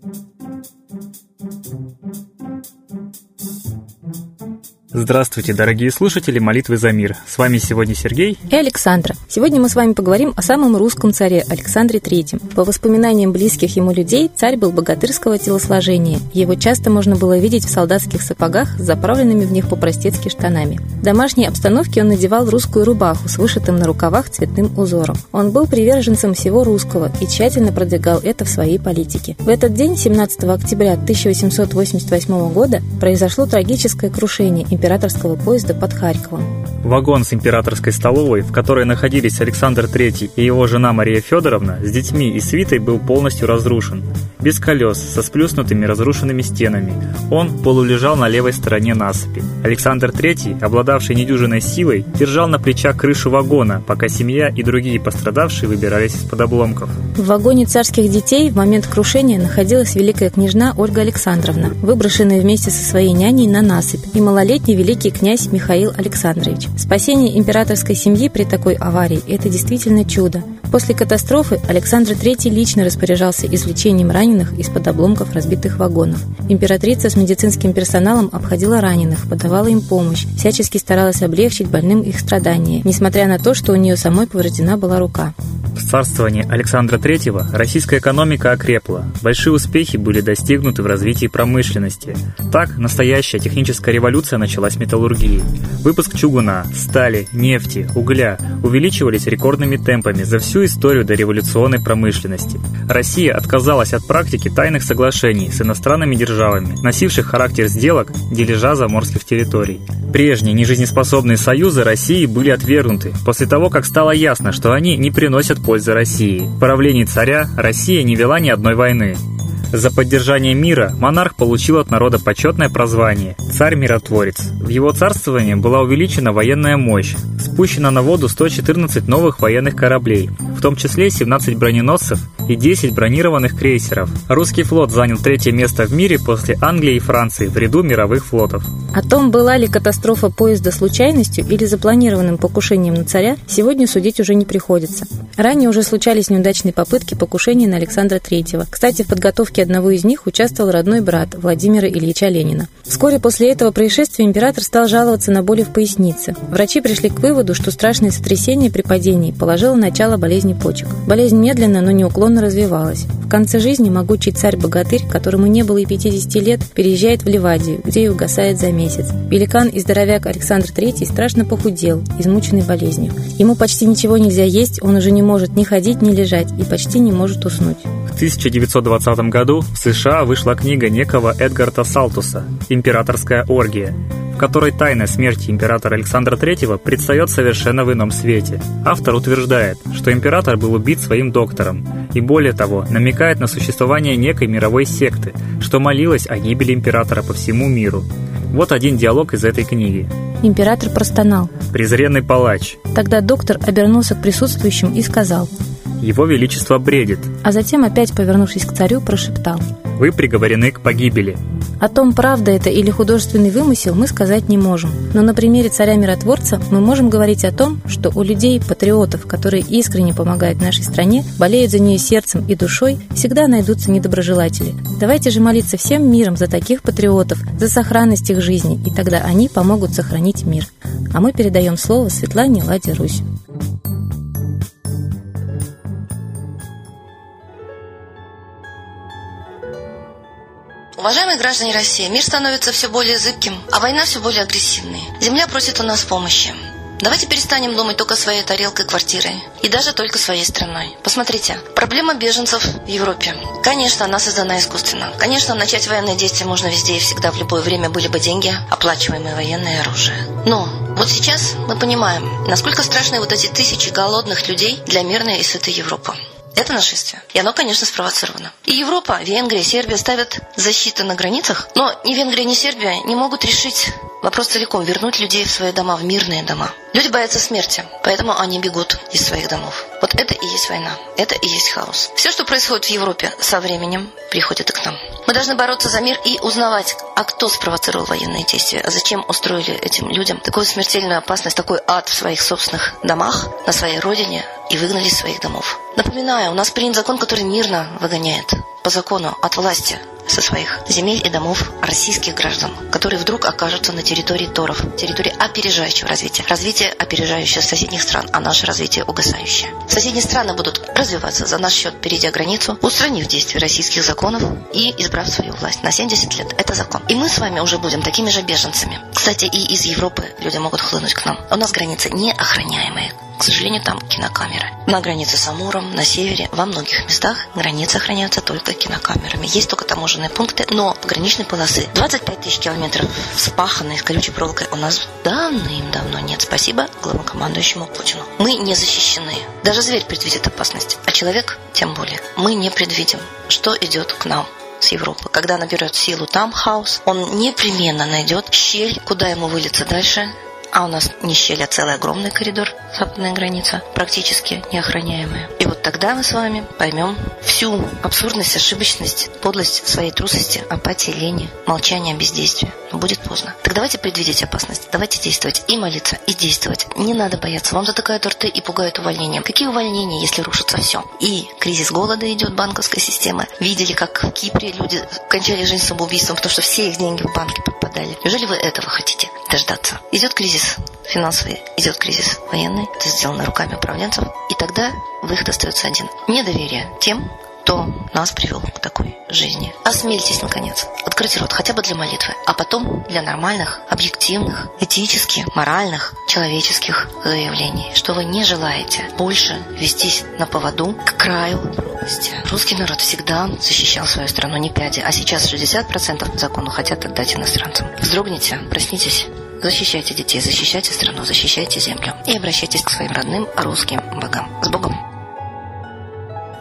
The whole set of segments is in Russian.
thank you Здравствуйте, дорогие слушатели молитвы за мир. С вами сегодня Сергей и Александра. Сегодня мы с вами поговорим о самом русском царе Александре III. По воспоминаниям близких ему людей, царь был богатырского телосложения. Его часто можно было видеть в солдатских сапогах с заправленными в них по-простецки штанами. В домашней обстановке он надевал русскую рубаху с вышитым на рукавах цветным узором. Он был приверженцем всего русского и тщательно продвигал это в своей политике. В этот день, 17 октября 1888 года, произошло трагическое крушение императорского поезда под Харьковом. Вагон с императорской столовой, в которой находились Александр III и его жена Мария Федоровна, с детьми и свитой был полностью разрушен. Без колес, со сплюснутыми разрушенными стенами. Он полулежал на левой стороне насыпи. Александр III, обладавший недюжиной силой, держал на плечах крышу вагона, пока семья и другие пострадавшие выбирались из-под обломков. В вагоне царских детей в момент крушения находилась великая княжна Ольга Александровна, выброшенная вместе со своей няней на насыпь, и малолетний великий князь Михаил Александрович. Спасение императорской семьи при такой аварии – это действительно чудо. После катастрофы Александр III лично распоряжался извлечением раненых из-под обломков разбитых вагонов. Императрица с медицинским персоналом обходила раненых, подавала им помощь, всячески старалась облегчить больным их страдания, несмотря на то, что у нее самой повреждена была рука. В царствовании Александра III российская экономика окрепла. Большие успехи были достигнуты в развитии промышленности. Так, настоящая техническая революция началась с металлургии. Выпуск чугуна, стали, нефти, угля увеличивались рекордными темпами за всю историю дореволюционной промышленности. Россия отказалась от практики тайных соглашений с иностранными державами, носивших характер сделок дележа заморских территорий. Прежние нежизнеспособные союзы России были отвергнуты после того, как стало ясно, что они не приносят пользы России. В правлении царя Россия не вела ни одной войны. За поддержание мира монарх получил от народа почетное прозвание «Царь-миротворец». В его царствовании была увеличена военная мощь, спущено на воду 114 новых военных кораблей, в том числе 17 броненосцев и 10 бронированных крейсеров. Русский флот занял третье место в мире после Англии и Франции в ряду мировых флотов. О том, была ли катастрофа поезда случайностью или запланированным покушением на царя, сегодня судить уже не приходится. Ранее уже случались неудачные попытки покушения на Александра III. Кстати, в подготовке одного из них участвовал родной брат Владимира Ильича Ленина. Вскоре после этого происшествия император стал жаловаться на боли в пояснице. Врачи пришли к выводу, что страшное сотрясение при падении положило начало болезни почек. Болезнь медленно, но неуклонно развивалась. В конце жизни могучий царь-богатырь, которому не было и 50 лет, переезжает в Ливадию, где и угасает за месяц. Великан и здоровяк Александр III страшно похудел, измученный болезнью. Ему почти ничего нельзя есть, он уже не может ни ходить, ни лежать и почти не может уснуть. В 1920 году в США вышла книга некого Эдгарта Салтуса «Императорская оргия», в которой тайна смерти императора Александра III предстает совершенно в ином свете. Автор утверждает, что император был убит своим доктором, и более того, намекает на существование некой мировой секты, что молилась о гибели императора по всему миру. Вот один диалог из этой книги. Император простонал. Презренный палач. Тогда доктор обернулся к присутствующим и сказал. Его Величество бредит. А затем, опять повернувшись к царю, прошептал. Вы приговорены к погибели. О том, правда это или художественный вымысел, мы сказать не можем. Но на примере царя-миротворца мы можем говорить о том, что у людей, патриотов, которые искренне помогают нашей стране, болеют за нее сердцем и душой, всегда найдутся недоброжелатели. Давайте же молиться всем миром за таких патриотов, за сохранность их жизни, и тогда они помогут сохранить мир. А мы передаем слово Светлане Ладе Русь. Уважаемые граждане России, мир становится все более зыбким, а война все более агрессивной. Земля просит у нас помощи. Давайте перестанем думать только своей тарелкой квартиры и даже только своей страной. Посмотрите, проблема беженцев в Европе. Конечно, она создана искусственно. Конечно, начать военные действия можно везде и всегда, в любое время были бы деньги, оплачиваемые военное оружие. Но вот сейчас мы понимаем, насколько страшны вот эти тысячи голодных людей для мирной и сытой Европы. Это нашествие. И оно, конечно, спровоцировано. И Европа, Венгрия, Сербия ставят защиты на границах, но ни Венгрия, ни Сербия не могут решить вопрос целиком, вернуть людей в свои дома, в мирные дома. Люди боятся смерти, поэтому они бегут из своих домов. Вот это и есть война, это и есть хаос. Все, что происходит в Европе, со временем приходит и к нам. Мы должны бороться за мир и узнавать, а кто спровоцировал военные действия, а зачем устроили этим людям такую смертельную опасность, такой ад в своих собственных домах, на своей родине и выгнали из своих домов. Напоминаю, у нас принят закон, который мирно выгоняет по закону от власти со своих земель и домов российских граждан, которые вдруг окажутся на территории Торов, территории опережающего развития. Развитие опережающее соседних стран, а наше развитие угасающее. Соседние страны будут развиваться за наш счет, перейдя границу, устранив действия российских законов и избрав свою власть. На 70 лет это закон. И мы с вами уже будем такими же беженцами. Кстати, и из Европы люди могут хлынуть к нам. У нас границы неохраняемые. К сожалению, там кинокамеры. На границе с Амуром, на севере, во многих местах границы охраняются только кинокамерами. Есть только таможенные пункты, но пограничной полосы 25 тысяч километров спаханной с колючей проволокой у нас давным-давно нет. Спасибо главнокомандующему Путину. Мы не защищены. Даже зверь предвидит опасность, а человек тем более. Мы не предвидим, что идет к нам с Европы. Когда наберет силу там хаос, он непременно найдет щель, куда ему вылиться дальше, а у нас не щель, а целый огромный коридор, западная граница, практически неохраняемая. И вот тогда мы с вами поймем всю абсурдность, ошибочность, подлость своей трусости, апатии, лени, молчания, бездействия. Но будет поздно. Так давайте предвидеть опасность, давайте действовать и молиться, и действовать. Не надо бояться. Вам затыкают рты и пугают увольнением. Какие увольнения, если рушится все? И кризис голода идет, банковская система. Видели, как в Кипре люди кончали жизнь самоубийством, потому что все их деньги в банки попадали. Неужели вы этого хотите дождаться? Идет кризис кризис финансовый, идет кризис военный, это сделано руками управленцев, и тогда выход остается один. Недоверие тем, кто нас привел к такой жизни. Осмельтесь, наконец, открыть рот хотя бы для молитвы, а потом для нормальных, объективных, этических, моральных, человеческих заявлений, что вы не желаете больше вестись на поводу к краю пропасти. Русский народ всегда защищал свою страну не пяди, а сейчас 60% закону хотят отдать иностранцам. Вздрогните, проснитесь, Защищайте детей, защищайте страну, защищайте землю. И обращайтесь к своим родным русским богам. С Богом!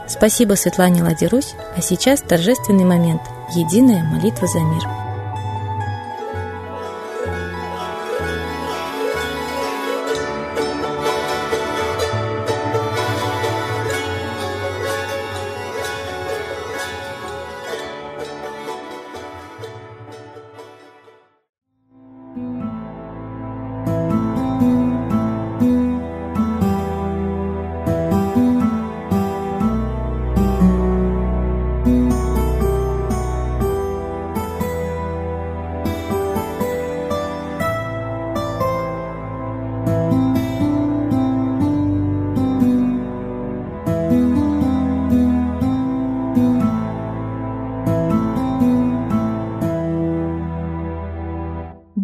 Спасибо Светлане Ладерусь, а сейчас торжественный момент – единая молитва за мир.